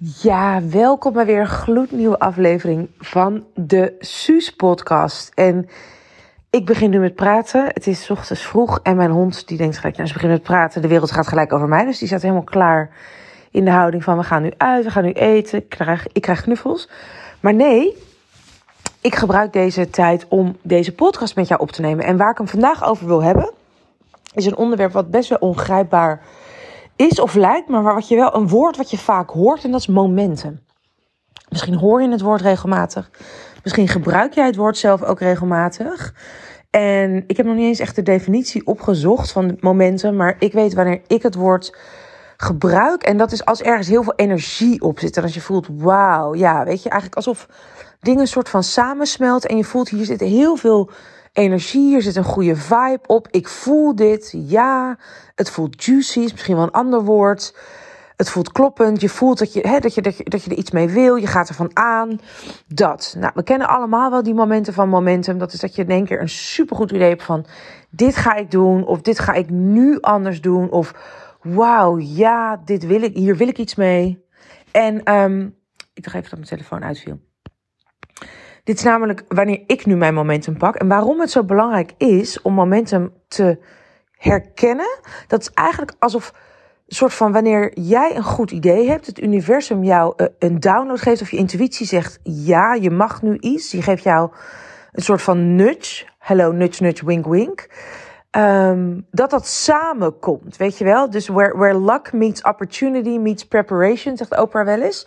Ja, welkom bij weer een gloednieuwe aflevering van de Suus podcast. En ik begin nu met praten. Het is ochtends vroeg en mijn hond die denkt gelijk, nou ze begint met praten, de wereld gaat gelijk over mij. Dus die staat helemaal klaar in de houding van we gaan nu uit, we gaan nu eten, ik krijg, ik krijg knuffels. Maar nee, ik gebruik deze tijd om deze podcast met jou op te nemen. En waar ik hem vandaag over wil hebben, is een onderwerp wat best wel ongrijpbaar is of lijkt, maar wat je wel een woord wat je vaak hoort en dat is momentum. Misschien hoor je het woord regelmatig. Misschien gebruik jij het woord zelf ook regelmatig. En ik heb nog niet eens echt de definitie opgezocht van momentum, maar ik weet wanneer ik het woord gebruik. En dat is als ergens heel veel energie op zit. En als je voelt, wauw, ja, weet je, eigenlijk alsof dingen een soort van samensmelten. En je voelt, hier zit heel veel energie, hier zit een goede vibe op. Ik voel dit, ja. Het voelt juicy, is misschien wel een ander woord. Het voelt kloppend. Je voelt dat je, hè, dat, je, dat, je, dat je er iets mee wil. Je gaat ervan aan. Dat. Nou, we kennen allemaal wel die momenten van momentum. Dat is dat je in één keer een supergoed idee hebt van... dit ga ik doen. Of dit ga ik nu anders doen. Of wauw, ja, dit wil ik, hier wil ik iets mee. En um, ik dacht even dat mijn telefoon uitviel. Dit is namelijk wanneer ik nu mijn momentum pak. En waarom het zo belangrijk is om momentum te herkennen. Dat is eigenlijk alsof een soort van wanneer jij een goed idee hebt, het universum jou eh, een download geeft of je intuïtie zegt ja, je mag nu iets. Die geeft jou een soort van nudge. Hello, nudge, nudge, wink, wink. Um, dat dat samenkomt, weet je wel? Dus where, where luck meets opportunity meets preparation, zegt Oprah wel eens.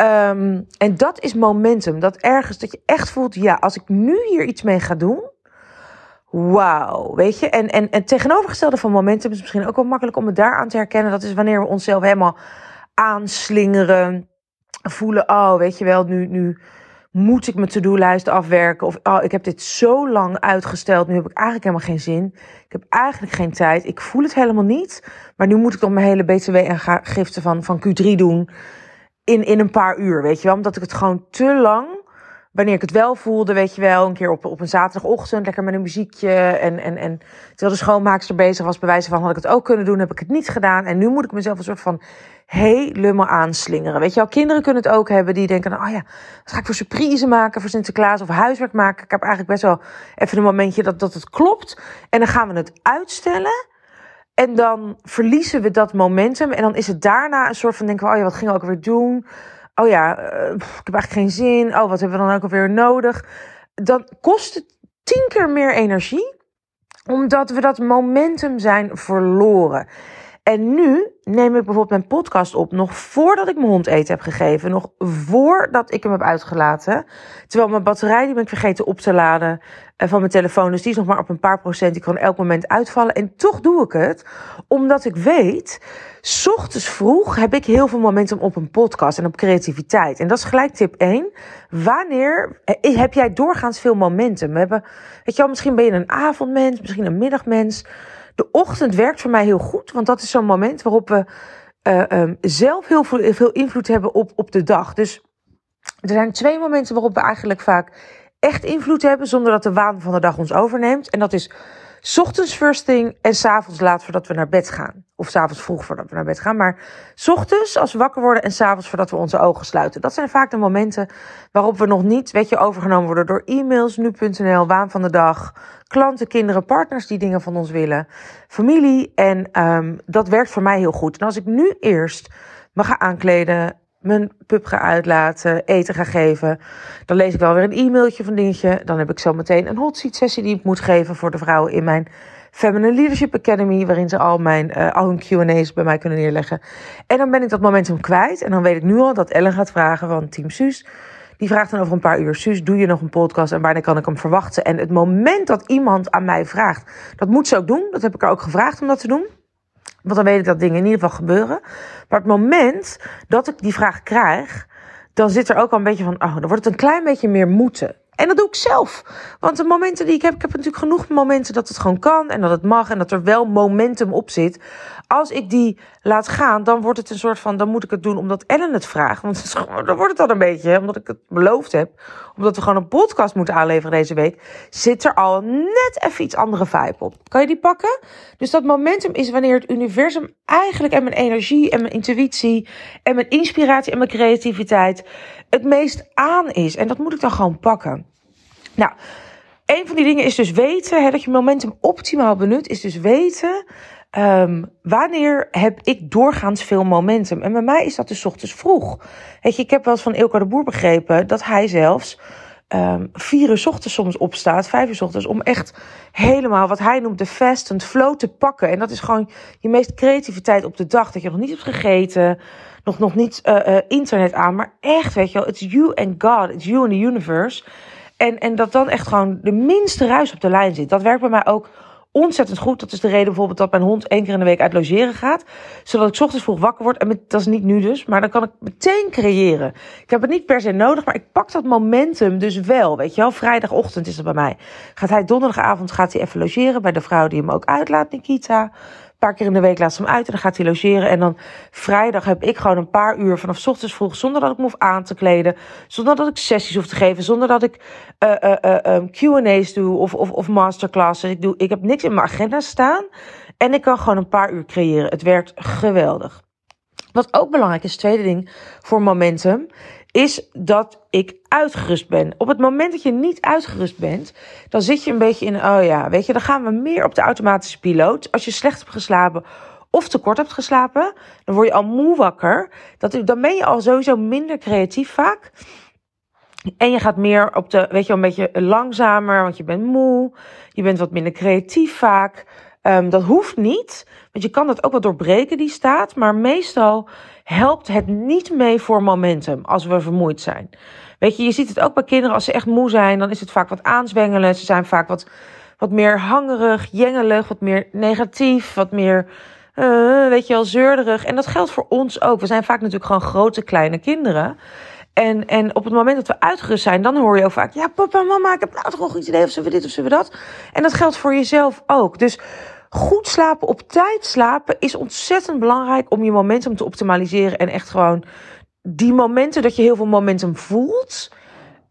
Um, en dat is momentum. Dat ergens dat je echt voelt, ja, als ik nu hier iets mee ga doen, wauw, weet je. En, en, en tegenovergestelde van momentum is misschien ook wel makkelijk om het daar aan te herkennen. Dat is wanneer we onszelf helemaal aanslingeren, voelen, oh, weet je wel, nu, nu moet ik mijn to-do-lijst afwerken. Of oh, ik heb dit zo lang uitgesteld, nu heb ik eigenlijk helemaal geen zin. Ik heb eigenlijk geen tijd, ik voel het helemaal niet. Maar nu moet ik toch mijn hele BTW en giften van, van Q3 doen in, in een paar uur, weet je wel. Omdat ik het gewoon te lang, wanneer ik het wel voelde, weet je wel, een keer op, op een zaterdagochtend, lekker met een muziekje. En, en, en terwijl de schoonmaakster bezig was, bewijzen van had ik het ook kunnen doen, heb ik het niet gedaan. En nu moet ik mezelf een soort van helemaal aanslingeren. Weet je wel, kinderen kunnen het ook hebben die denken, oh ja, wat ga ik voor surprise maken voor Sinterklaas of huiswerk maken. Ik heb eigenlijk best wel even een momentje dat, dat het klopt. En dan gaan we het uitstellen. En dan verliezen we dat momentum. En dan is het daarna een soort van denken oh ja, wat gingen we ook weer doen? Oh ja, uh, ik heb eigenlijk geen zin. Oh, wat hebben we dan ook alweer nodig? Dan kost het tien keer meer energie. Omdat we dat momentum zijn verloren. En nu neem ik bijvoorbeeld mijn podcast op nog voordat ik mijn hond eten heb gegeven. Nog voordat ik hem heb uitgelaten. Terwijl mijn batterij, die ben ik vergeten op te laden eh, van mijn telefoon. Dus die is nog maar op een paar procent. Die kan elk moment uitvallen. En toch doe ik het. Omdat ik weet, s ochtends vroeg heb ik heel veel momentum op een podcast en op creativiteit. En dat is gelijk tip 1. Wanneer eh, heb jij doorgaans veel momentum? We hebben, weet je wel, misschien ben je een avondmens, misschien een middagmens. De ochtend werkt voor mij heel goed, want dat is zo'n moment waarop we uh, um, zelf heel veel, veel invloed hebben op, op de dag. Dus er zijn twee momenten waarop we eigenlijk vaak echt invloed hebben zonder dat de waan van de dag ons overneemt. En dat is ochtends first thing en s'avonds laat voordat we naar bed gaan. Of s'avonds vroeg voordat we naar bed gaan. Maar ochtends als we wakker worden en s'avonds voordat we onze ogen sluiten. Dat zijn vaak de momenten waarop we nog niet, weet je, overgenomen worden door e-mails, nu.nl, waan van de dag, klanten, kinderen, partners die dingen van ons willen, familie. En um, dat werkt voor mij heel goed. En als ik nu eerst me ga aankleden, mijn pup ga uitlaten, eten ga geven. Dan lees ik wel weer een e-mailtje van dingetje. Dan heb ik zo meteen een hot seat sessie die ik moet geven voor de vrouwen in mijn Feminine Leadership Academy, waarin ze al, mijn, uh, al hun Q&A's bij mij kunnen neerleggen. En dan ben ik dat momentum kwijt. En dan weet ik nu al dat Ellen gaat vragen van Team Suus. Die vraagt dan over een paar uur, Suus, doe je nog een podcast en wanneer kan ik hem verwachten? En het moment dat iemand aan mij vraagt, dat moet ze ook doen. Dat heb ik haar ook gevraagd om dat te doen. Want dan weet ik dat dingen in ieder geval gebeuren. Maar het moment dat ik die vraag krijg, dan zit er ook al een beetje van, oh, dan wordt het een klein beetje meer moeten. En dat doe ik zelf. Want de momenten die ik heb, ik heb natuurlijk genoeg momenten dat het gewoon kan en dat het mag en dat er wel momentum op zit. Als ik die laat gaan, dan wordt het een soort van, dan moet ik het doen omdat Ellen het vraagt. Want is dan wordt het dan een beetje, omdat ik het beloofd heb, omdat we gewoon een podcast moeten aanleveren deze week, zit er al net even iets andere vibe op. Kan je die pakken? Dus dat momentum is wanneer het universum eigenlijk en mijn energie en mijn intuïtie en mijn inspiratie en mijn creativiteit het meest aan is. En dat moet ik dan gewoon pakken. Nou, een van die dingen is dus weten, hè, dat je momentum optimaal benut, is dus weten um, wanneer heb ik doorgaans veel momentum. En bij mij is dat dus ochtends vroeg. Weet je, ik heb wel eens van Ilko de Boer begrepen dat hij zelfs um, vier uur ochtends soms opstaat, vijf uur ochtends, om echt helemaal wat hij noemt de fast and flow te pakken. En dat is gewoon je meest creativiteit op de dag. Dat je nog niet hebt gegeten, nog, nog niet uh, uh, internet aan, maar echt, weet je wel, it's you and God, it's you and the universe. En, en dat dan echt gewoon de minste ruis op de lijn zit. Dat werkt bij mij ook ontzettend goed. Dat is de reden bijvoorbeeld dat mijn hond één keer in de week uit logeren gaat. Zodat ik ochtends vroeg wakker word. En dat is niet nu dus, maar dan kan ik meteen creëren. Ik heb het niet per se nodig, maar ik pak dat momentum dus wel. Weet je wel, vrijdagochtend is het bij mij. Gaat hij donderdagavond gaat hij even logeren bij de vrouw die hem ook uitlaat, Nikita paar keer in de week laat ze hem uit en dan gaat hij logeren. En dan vrijdag heb ik gewoon een paar uur vanaf ochtends vroeg, zonder dat ik me hoef aan te kleden, zonder dat ik sessies hoef te geven, zonder dat ik uh, uh, Q&A's doe of, of, of masterclasses. Ik, doe, ik heb niks in mijn agenda staan en ik kan gewoon een paar uur creëren. Het werkt geweldig. Wat ook belangrijk is, tweede ding voor momentum, is dat ik uitgerust ben. Op het moment dat je niet uitgerust bent, dan zit je een beetje in, oh ja, weet je, dan gaan we meer op de automatische piloot. Als je slecht hebt geslapen of te kort hebt geslapen, dan word je al moe wakker. Dat, dan ben je al sowieso minder creatief vaak. En je gaat meer op de, weet je, een beetje langzamer, want je bent moe. Je bent wat minder creatief vaak. Um, dat hoeft niet, want je kan dat ook wel doorbreken, die staat. Maar meestal helpt het niet mee voor momentum als we vermoeid zijn. Weet je, je ziet het ook bij kinderen als ze echt moe zijn, dan is het vaak wat aanzwengelen. Ze zijn vaak wat, wat meer hangerig, jengelig, wat meer negatief, wat meer, uh, weet je wel, zeurderig. En dat geldt voor ons ook. We zijn vaak natuurlijk gewoon grote, kleine kinderen. En, en op het moment dat we uitgerust zijn, dan hoor je ook vaak: Ja, papa, mama, ik heb nou toch nog iets idee of zullen we dit of zullen we dat. En dat geldt voor jezelf ook. Dus goed slapen, op tijd slapen is ontzettend belangrijk om je momentum te optimaliseren. En echt gewoon die momenten dat je heel veel momentum voelt,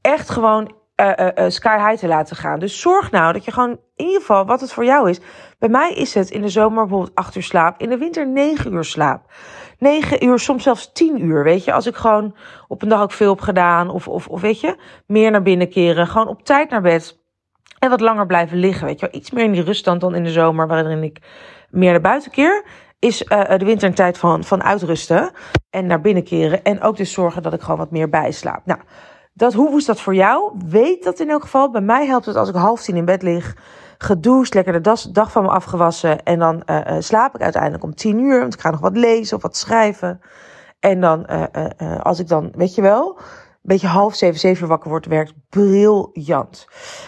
echt gewoon uh, uh, uh, sky high te laten gaan. Dus zorg nou dat je gewoon in ieder geval wat het voor jou is. Bij mij is het in de zomer bijvoorbeeld 8 uur slaap, in de winter 9 uur slaap. 9 uur, soms zelfs 10 uur, weet je. Als ik gewoon op een dag ook veel heb gedaan of, of, of weet je, meer naar binnen keren. Gewoon op tijd naar bed. Wat langer blijven liggen, weet je wel. Iets meer in die ruststand dan in de zomer, waarin ik meer naar buiten keer. Is uh, de winter een tijd van, van uitrusten en naar binnen keren. En ook dus zorgen dat ik gewoon wat meer bijslaap. Nou, dat, hoe is dat voor jou? Weet dat in elk geval. Bij mij helpt het als ik half tien in bed lig, gedoucht, lekker de das, dag van me afgewassen. En dan uh, slaap ik uiteindelijk om tien uur, want ik ga nog wat lezen of wat schrijven. En dan, als ik dan, weet je wel, een beetje half zeven, zeven wakker word, werkt briljant.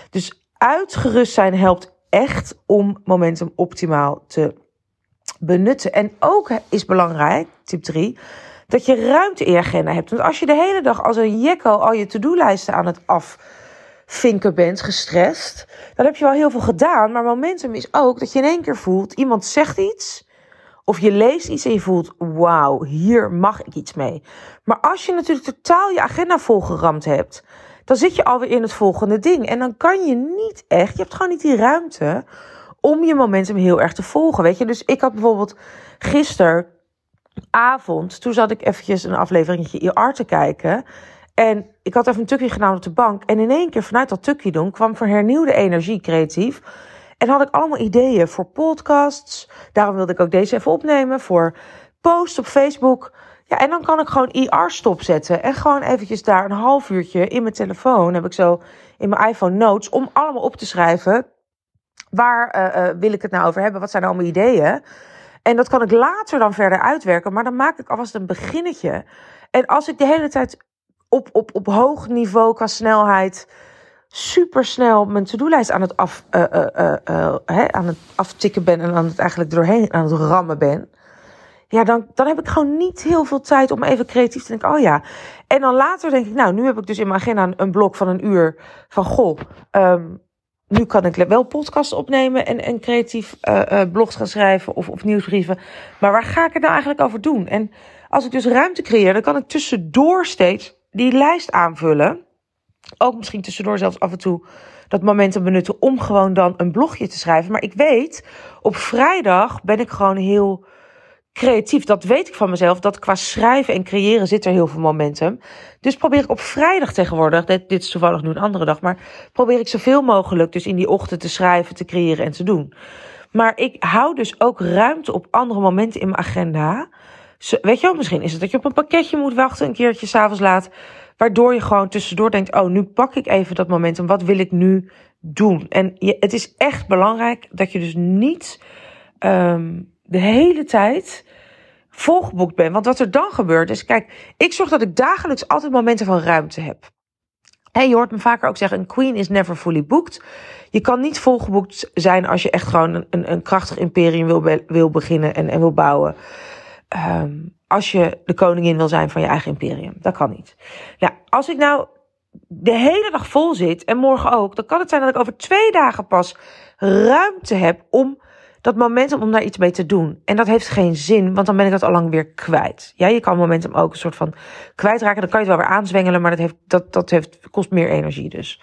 Dus uitgerust zijn helpt echt om momentum optimaal te benutten. En ook is belangrijk, tip 3, dat je ruimte in je agenda hebt. Want als je de hele dag als een jekko al je to-do-lijsten aan het afvinken bent, gestrest, dan heb je wel heel veel gedaan. Maar momentum is ook dat je in één keer voelt, iemand zegt iets. Of je leest iets en je voelt, wauw, hier mag ik iets mee. Maar als je natuurlijk totaal je agenda volgeramd hebt, dan zit je alweer in het volgende ding. En dan kan je niet echt, je hebt gewoon niet die ruimte om je momentum heel erg te volgen. Weet je, dus ik had bijvoorbeeld gisteravond, toen zat ik eventjes een afleveringetje IR te kijken. En ik had even een tukje gedaan op de bank. En in één keer vanuit dat tukje doen kwam voor hernieuwde energie creatief. En had ik allemaal ideeën voor podcasts. Daarom wilde ik ook deze even opnemen. Voor posts op Facebook. Ja, en dan kan ik gewoon IR stopzetten. En gewoon eventjes daar een half uurtje in mijn telefoon. Heb ik zo in mijn iPhone notes. Om allemaal op te schrijven. Waar uh, uh, wil ik het nou over hebben? Wat zijn allemaal ideeën? En dat kan ik later dan verder uitwerken. Maar dan maak ik alvast een beginnetje. En als ik de hele tijd op, op, op hoog niveau qua snelheid super snel mijn to-do-lijst aan het af, hè, aan het aftikken ben en aan het eigenlijk doorheen aan het rammen ben ja, dan, dan heb ik gewoon niet heel veel tijd om even creatief te denken. Oh ja. En dan later denk ik, nou, nu heb ik dus in mijn agenda een, blok van een uur van goh. Um, nu kan ik wel podcast opnemen en, en creatief uh, blogs gaan schrijven of, of nieuwsbrieven. Maar waar ga ik het nou eigenlijk over doen? En als ik dus ruimte creëer, dan kan ik tussendoor steeds die lijst aanvullen. Ook misschien tussendoor zelfs af en toe dat momentum benutten om gewoon dan een blogje te schrijven. Maar ik weet, op vrijdag ben ik gewoon heel creatief. Dat weet ik van mezelf. Dat qua schrijven en creëren zit er heel veel momentum. Dus probeer ik op vrijdag tegenwoordig, dit, is toevallig nu een andere dag, maar probeer ik zoveel mogelijk dus in die ochtend te schrijven, te creëren en te doen. Maar ik hou dus ook ruimte op andere momenten in mijn agenda. weet je wel, misschien is het dat je op een pakketje moet wachten een keertje s'avonds laat. Waardoor je gewoon tussendoor denkt, oh, nu pak ik even dat momentum. Wat wil ik nu doen? En je, het is echt belangrijk dat je dus niet um, de hele tijd volgeboekt bent. Want wat er dan gebeurt is, kijk, ik zorg dat ik dagelijks altijd momenten van ruimte heb. Hey, je hoort me vaker ook zeggen, een queen is never fully booked. Je kan niet volgeboekt zijn als je echt gewoon een, een krachtig imperium wil, wil beginnen en, en wil bouwen. Um, als je de koningin wil zijn van je eigen imperium. Dat kan niet. Ja, als ik nou de hele dag vol zit en morgen ook, dan kan het zijn dat ik over twee dagen pas ruimte heb om dat momentum om daar iets mee te doen. En dat heeft geen zin, want dan ben ik dat al lang weer kwijt. Ja, je kan momentum ook een soort van kwijtraken. Dan kan je het wel weer aanzwengelen, maar dat, heeft, dat, dat heeft, kost meer energie dus.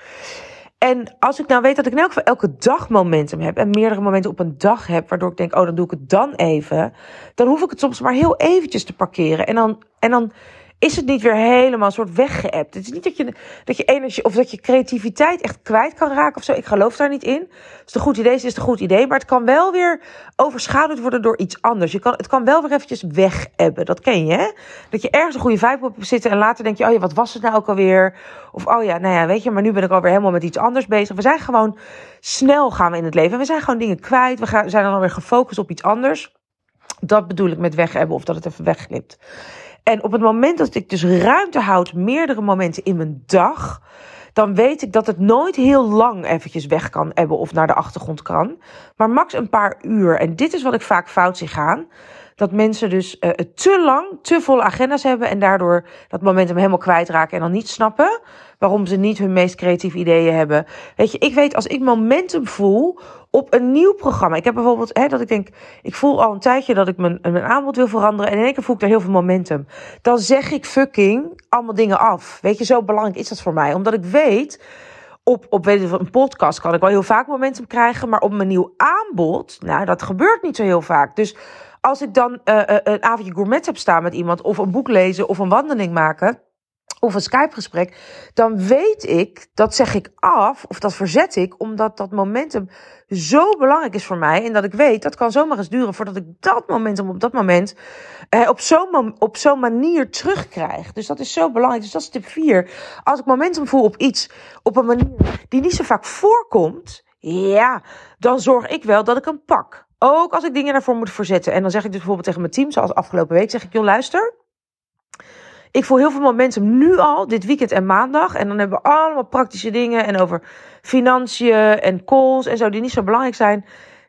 En als ik nou weet dat ik in elk geval elke dag momentum heb en meerdere momenten op een dag heb, waardoor ik denk, oh, dan doe ik het dan even, dan hoef ik het soms maar heel eventjes te parkeren. En dan, en dan is het niet weer helemaal een soort weggeëpt. Het is niet dat je, dat je energie of dat je creativiteit echt kwijt kan raken of zo. Ik geloof daar niet in. Het is een goed idee, het is een goed idee. Maar het kan wel weer overschaduwd worden door iets anders. Je kan, het kan wel weer eventjes wegebben. Dat ken je, hè? Dat je ergens een goede vibe op zitten en later denk je, oh ja, wat was het nou ook alweer? Of oh ja, nou ja, weet je, maar nu ben ik alweer helemaal met iets anders bezig. We zijn gewoon snel gaan we in het leven. We zijn gewoon dingen kwijt. We gaan, zijn dan alweer gefocust op iets anders. Dat bedoel ik met wegebben of dat het even wegglipt. En op het moment dat ik dus ruimte houd, meerdere momenten in mijn dag, dan weet ik dat het nooit heel lang eventjes weg kan hebben of naar de achtergrond kan. Maar max een paar uur. En dit is wat ik vaak fout zie gaan. Dat mensen dus uh, te lang, te volle agenda's hebben en daardoor dat momentum helemaal kwijtraken en dan niet snappen waarom ze niet hun meest creatieve ideeën hebben. Weet je, ik weet als ik momentum voel op een nieuw programma. Ik heb bijvoorbeeld hè, dat ik denk, ik voel al een tijdje dat ik mijn, mijn aanbod wil veranderen. En in één keer voel ik daar heel veel momentum. Dan zeg ik fucking allemaal dingen af. Weet je, zo belangrijk is dat voor mij. Omdat ik weet, op, op een podcast kan ik wel heel vaak momentum krijgen. Maar op mijn nieuw aanbod, nou, dat gebeurt niet zo heel vaak. Dus als ik dan uh, een avondje gourmet heb staan met iemand, of een boek lezen of een wandeling maken of een Skype-gesprek, dan weet ik, dat zeg ik af, of dat verzet ik, omdat dat momentum zo belangrijk is voor mij. En dat ik weet, dat kan zomaar eens duren voordat ik dat momentum op dat moment eh, op zo'n zo'n manier terugkrijg. Dus dat is zo belangrijk. Dus dat is tip 4. Als ik momentum voel op iets op een manier die niet zo vaak voorkomt, ja, dan zorg ik wel dat ik hem pak. Ook als ik dingen daarvoor moet verzetten. En dan zeg ik dus bijvoorbeeld tegen mijn team, zoals afgelopen week, zeg ik, joh, luister. Ik voel heel veel momentum nu al, dit weekend en maandag. En dan hebben we allemaal praktische dingen en over financiën en calls en zo, die niet zo belangrijk zijn.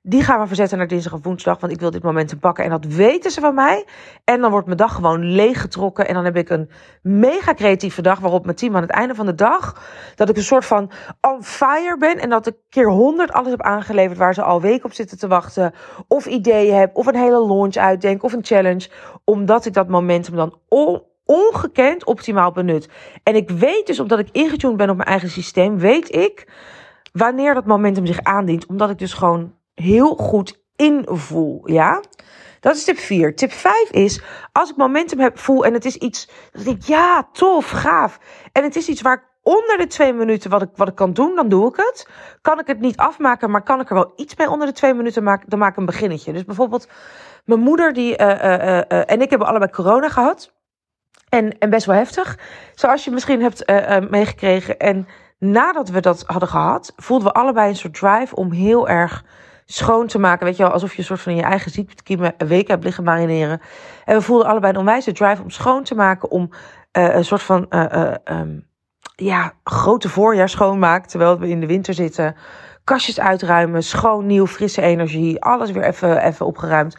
Die gaan we verzetten naar dinsdag of woensdag, want ik wil dit momentum pakken. En dat weten ze van mij. En dan wordt mijn dag gewoon leeggetrokken. En dan heb ik een mega creatieve dag, waarop mijn team aan het einde van de dag, dat ik een soort van on fire ben. En dat ik keer honderd alles heb aangeleverd waar ze al weken op zitten te wachten. Of ideeën heb, of een hele launch uitdenk, of een challenge. Omdat ik dat momentum dan ongekend optimaal benut. En ik weet dus, omdat ik ingetuned ben op mijn eigen systeem, weet ik wanneer dat momentum zich aandient. Omdat ik dus gewoon heel goed invoel. Ja? Dat is tip 4. Tip 5 is, als ik momentum heb, voel en het is iets, dat ik ja, tof, gaaf. En het is iets waar ik onder de twee minuten wat ik, wat ik kan doen, dan doe ik het. Kan ik het niet afmaken, maar kan ik er wel iets mee onder de twee minuten maken, dan maak ik een beginnetje. Dus bijvoorbeeld, mijn moeder die, uh, uh, uh, en ik hebben allebei corona gehad. En, en best wel heftig. Zoals je misschien hebt meegekregen. En nadat we dat hadden gehad, voelden we allebei een soort drive om heel erg schoon te maken. Weet je wel, alsof je een soort van in je eigen ziektekiemen een week hebt liggen marineren. En we voelden allebei een onwijze drive om schoon te maken. Om uh, een soort van uh, um, ja, grote voorjaar schoonmaken. Terwijl we in de winter zitten. Kastjes uitruimen, schoon, nieuw, frisse energie. Alles weer even, even opgeruimd.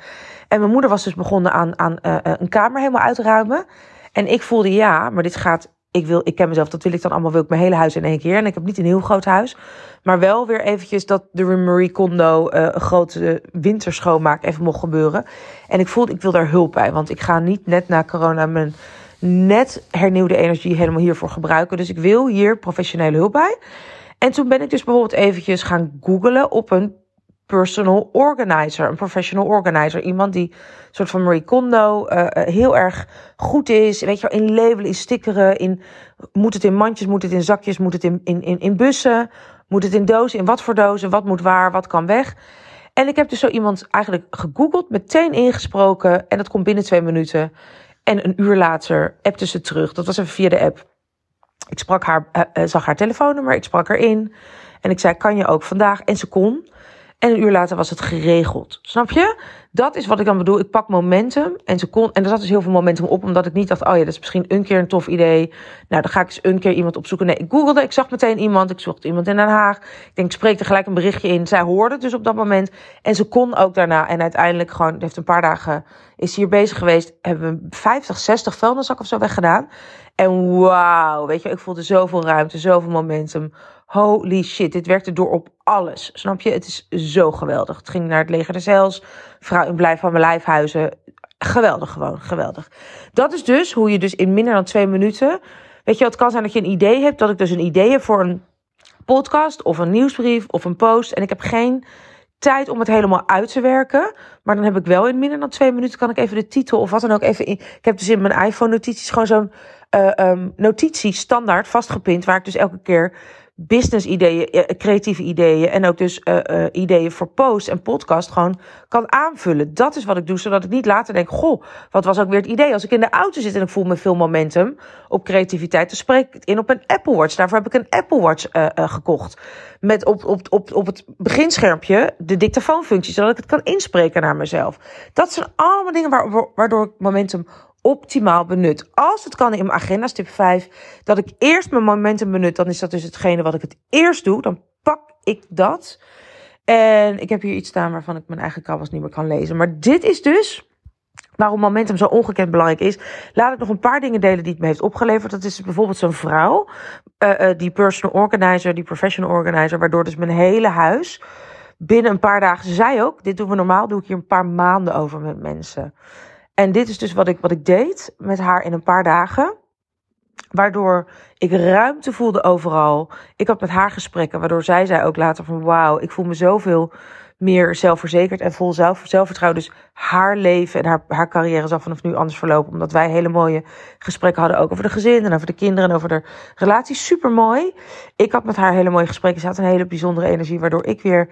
En mijn moeder was dus begonnen aan, aan een kamer helemaal uitruimen. En ik voelde ja, maar dit gaat ik, wil, ik ken mezelf, dat wil ik dan allemaal, wil ik mijn hele huis in één keer. En ik heb niet een heel groot huis. Maar wel weer eventjes dat de Marie Kondo uh, een grote winterschoonmaak even mocht gebeuren. En ik voelde, ik wil daar hulp bij. Want ik ga niet net na corona mijn net hernieuwde energie helemaal hiervoor gebruiken. Dus ik wil hier professionele hulp bij. En toen ben ik dus bijvoorbeeld eventjes gaan googlen op een personal organizer, een professional organizer. Iemand die soort van Marie Kondo uh, heel erg goed is. Weet je wel, in labelen, in stickeren, in moet het in mandjes, moet het in zakjes, moet het in, in, in, in bussen, moet het in dozen, in wat voor dozen, wat moet waar, wat kan weg. En ik heb dus zo iemand eigenlijk gegoogeld, meteen ingesproken en dat komt binnen twee minuten. En een uur later appte ze terug. Dat was even via de app. Ik sprak haar, uh, zag haar telefoonnummer, ik sprak haar in. En ik zei, kan je ook vandaag? En ze kon. En een uur later was het geregeld. Snap je? Dat is wat ik dan bedoel. Ik pak momentum. En, ze kon, en er zat dus heel veel momentum op. Omdat ik niet dacht, oh ja, dat is misschien een keer een tof idee. Nou, dan ga ik eens een keer iemand opzoeken. Nee, ik googelde. Ik zag meteen iemand. Ik zocht iemand in Den Haag. Ik denk, ik spreek er gelijk een berichtje in. Zij hoorde het dus op dat moment. En ze kon ook daarna. En uiteindelijk gewoon, heeft een paar dagen, is hier bezig geweest. Hebben we 50, 60 vuilniszakken of zo weggedaan. En wauw, weet je, ik voelde zoveel ruimte, zoveel momentum. Holy shit, dit werkte door op alles. Snap je? Het is zo geweldig. Het ging naar het leger des Heils. Vrouw in blijf van mijn lijfhuizen. Geweldig gewoon, geweldig. Dat is dus hoe je dus in minder dan twee minuten... Weet je, het kan zijn dat je een idee hebt. Dat ik dus een idee heb voor een podcast of een nieuwsbrief of een post. En ik heb geen tijd om het helemaal uit te werken. Maar dan heb ik wel in minder dan twee minuten kan ik even de titel of wat dan ook even in. Ik heb dus in mijn iPhone notities gewoon zo'n uh, um, notitie standaard vastgepind. Waar ik dus elke keer business ideeën, eh, creatieve ideeën en ook dus uh, ideeën voor posts en podcast gewoon kan aanvullen. Dat is wat ik doe, zodat ik niet later denk, goh, wat was ook weer het idee? Als ik in de auto zit en ik voel me veel momentum op creativiteit, dan spreek ik het in op een Apple Watch. Daarvoor heb ik een Apple Watch uh, gekocht. Met op, op, op, op het beginschermpje de dictafoonfunctie, zodat ik het kan inspreken naar mezelf. Dat zijn allemaal dingen waardoor ik momentum optimaal benut. Als het kan in mijn agenda, tip 5, dat ik eerst mijn momentum benut, dan is dat dus hetgene wat ik het eerst doe. Dan pak ik dat. En ik heb hier iets staan waarvan ik mijn eigen kabbels niet meer kan lezen. Maar dit is dus waarom momentum zo ongekend belangrijk is. Laat ik nog een paar dingen delen die het me heeft opgeleverd. Dat is bijvoorbeeld zo'n vrouw, uh, uh, die personal organizer, die professional organizer, waardoor dus mijn hele huis binnen een paar dagen, ze zei ook, dit doen we normaal, doe ik hier een paar maanden over met mensen. En dit is dus wat ik, wat ik deed met haar in een paar dagen. Waardoor ik ruimte voelde overal. Ik had met haar gesprekken, waardoor zij zei ook later van wauw, ik voel me zoveel meer zelfverzekerd en vol zelf, zelfvertrouwen. Dus haar leven en haar, haar carrière zal vanaf nu anders verlopen. Omdat wij hele mooie gesprekken hadden. Ook over de gezin en over de kinderen en over de relatie. Super mooi. Ik had met haar hele mooie gesprekken. Ze had een hele bijzondere energie. Waardoor ik weer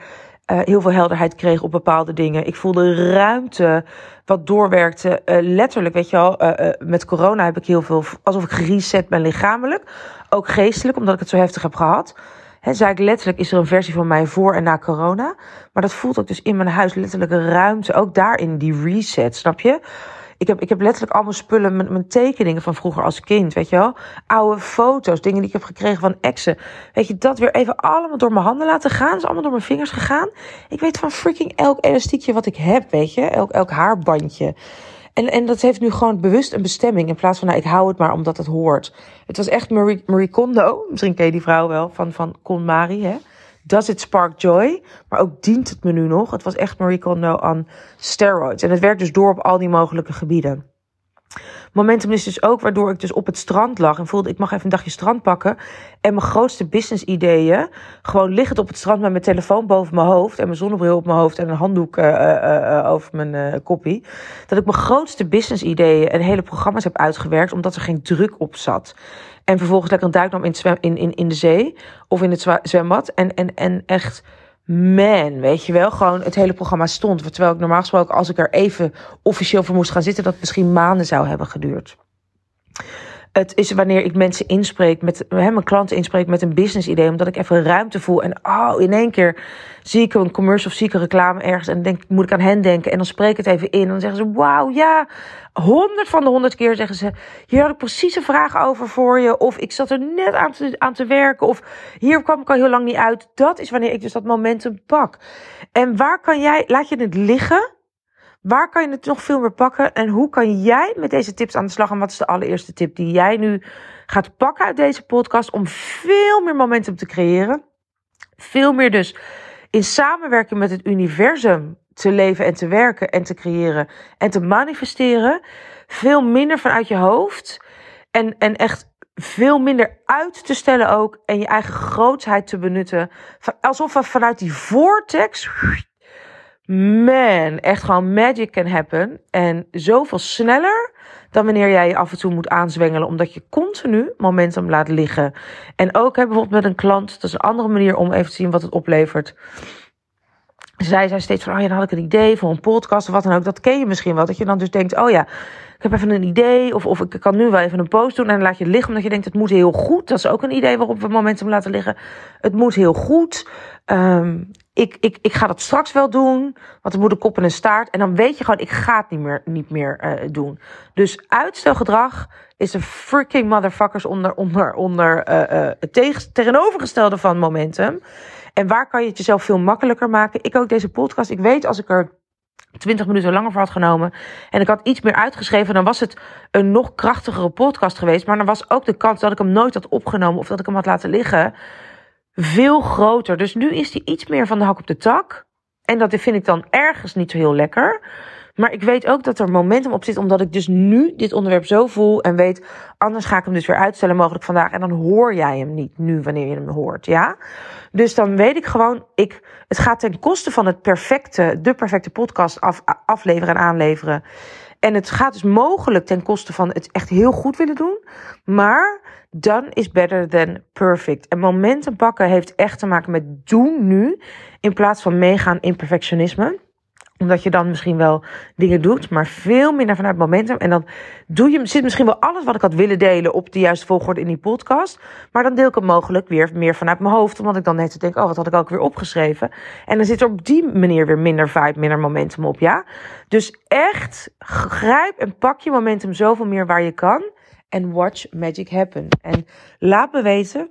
uh, heel veel helderheid kreeg op bepaalde dingen. Ik voelde ruimte wat doorwerkte. Uh, letterlijk, weet je wel, uh, met corona heb ik heel veel, alsof ik gereset ben lichamelijk. Ook geestelijk, omdat ik het zo heftig heb gehad. He, zei ik letterlijk, is er een versie van mij voor en na corona. Maar dat voelt ook dus in mijn huis letterlijk ruimte. Ook daarin die reset, snap je? Ik heb, ik heb letterlijk allemaal spullen, mijn, mijn tekeningen van vroeger als kind, weet je wel. Oude foto's, dingen die ik heb gekregen van exen. Weet je, dat weer even allemaal door mijn handen laten gaan. Is allemaal door mijn vingers gegaan. Ik weet van freaking elk elastiekje wat ik heb, weet je. Elk, elk haarbandje. En, en dat heeft nu gewoon bewust een bestemming. In plaats van, nou, ik hou het maar omdat het hoort. Het was echt Marie, Marie Kondo. Misschien ken je die vrouw wel, van, van Con Marie, hè. Does it spark joy? Maar ook dient het me nu nog. Het was echt Marie Kondo aan steroids. En het werkt dus door op al die mogelijke gebieden. Momentum is dus ook waardoor ik dus op het strand lag en voelde ik mag even een dagje strand pakken. En mijn grootste business ideeën, gewoon liggend op het strand met mijn telefoon boven mijn hoofd en mijn zonnebril op mijn hoofd en een handdoek uh, uh, uh, over mijn koppie. Dat ik mijn grootste business ideeën en hele programma's heb uitgewerkt omdat er geen druk op zat. En vervolgens lekker een duik nam in, zwem, in, in, in de zee of in het zwembad. En, en, en echt, man, weet je wel, gewoon het hele programma stond. Terwijl ik normaal gesproken, als ik er even officieel voor moest gaan zitten, dat misschien maanden zou hebben geduurd. Het is wanneer ik mensen inspreek, met hè, mijn klanten inspreek met een business idee, omdat ik even ruimte voel. En oh, in één keer zie ik een commercial of zie ik een reclame ergens en denk, moet ik aan hen denken. En dan spreek ik het even in en dan zeggen ze, wauw, ja, honderd van de honderd keer zeggen ze, hier had ik precies een vraag over voor je. Of ik zat er net aan te, aan te werken. Of hier kwam ik al heel lang niet uit. Dat is wanneer ik dus dat momentum pak. En waar kan jij, laat je het liggen? Waar kan je het nog veel meer pakken? En hoe kan jij met deze tips aan de slag? En wat is de allereerste tip die jij nu gaat pakken uit deze podcast om veel meer momentum te creëren? Veel meer dus in samenwerking met het universum te leven en te werken en te creëren en te manifesteren. Veel minder vanuit je hoofd. En, en echt veel minder uit te stellen ook. En je eigen grootsheid te benutten. Alsof we vanuit die vortex. Man, echt gewoon magic can happen. En zoveel sneller dan wanneer jij je af en toe moet aanzwengelen. Omdat je continu momentum laat liggen. En ook hè, bijvoorbeeld met een klant. Dat is een andere manier om even te zien wat het oplevert zij zei steeds van, oh ja, dan had ik een idee voor een podcast of wat dan ook. Dat ken je misschien wel. Dat je dan dus denkt, oh ja, heb even een idee. Of, of ik kan nu wel even een post doen. En laat je liggen omdat je denkt, het moet heel goed. Dat is ook een idee waarop we momentum laten liggen. Het moet heel goed. Um, ik, ik, ik ga dat straks wel doen. Want er moet een kop en een staart. En dan weet je gewoon, ik ga het niet meer, niet meer uh, doen. Dus uitstelgedrag is een freaking motherfuckers onder, onder, onder uh, het tegen, tegenovergestelde van momentum. En waar kan je het jezelf veel makkelijker maken? Ik ook deze podcast. Ik weet als ik er 20 minuten langer voor had genomen. En ik had iets meer uitgeschreven. Dan was het een nog krachtigere podcast geweest. Maar dan was ook de kans dat ik hem nooit had opgenomen. Of dat ik hem had laten liggen. Veel groter. Dus nu is hij iets meer van de hak op de tak. En dat vind ik dan ergens niet zo heel lekker. Maar ik weet ook dat er momentum op zit, omdat ik dus nu dit onderwerp zo voel en weet, anders ga ik hem dus weer uitstellen mogelijk vandaag. En dan hoor jij hem niet nu wanneer je hem hoort, ja? Dus dan weet ik gewoon, ik, het gaat ten koste van het perfecte, de perfecte podcast af, afleveren en aanleveren. En het gaat dus mogelijk ten koste van het echt heel goed willen doen. Maar done is better than perfect. En momentum pakken heeft echt te maken met doen nu. In plaats van meegaan in perfectionisme omdat je dan misschien wel dingen doet, maar veel minder vanuit momentum. En dan doe je, zit misschien wel alles wat ik had willen delen op de juiste volgorde in die podcast. Maar dan deel ik het mogelijk weer meer vanuit mijn hoofd. Omdat ik dan net denk, oh, wat had ik ook weer opgeschreven. En dan zit er op die manier weer minder vibe, minder momentum op, ja. Dus echt, grijp en pak je momentum zoveel meer waar je kan. En watch magic happen. En laat me weten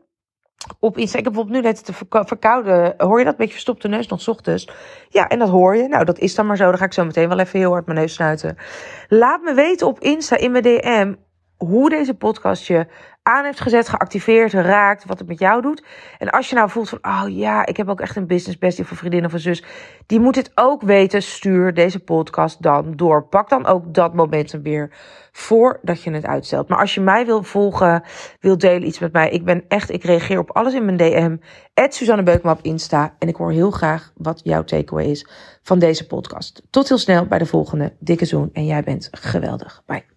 op Insta. Ik heb bijvoorbeeld nu net de verkouden. Hoor je dat? Beetje verstopte neus nog ochtends. Ja, en dat hoor je. Nou, dat is dan maar zo. Dan ga ik zo meteen wel even heel hard mijn neus snuiten. Laat me weten op Insta in mijn DM hoe deze podcast je aan heeft gezet, geactiveerd, raakt, wat het met jou doet. En als je nou voelt van, oh ja, ik heb ook echt een business bestie een vriendin of een zus, die moet dit ook weten, stuur deze podcast dan door. Pak dan ook dat momentum weer voordat je het uitstelt. Maar als je mij wil volgen, wil delen iets met mij, ik ben echt, ik reageer op alles in mijn DM. Suzanne Beukma op Insta. En ik hoor heel graag wat jouw takeaway is van deze podcast. Tot heel snel bij de volgende. Dikke zoen en jij bent geweldig. Bye.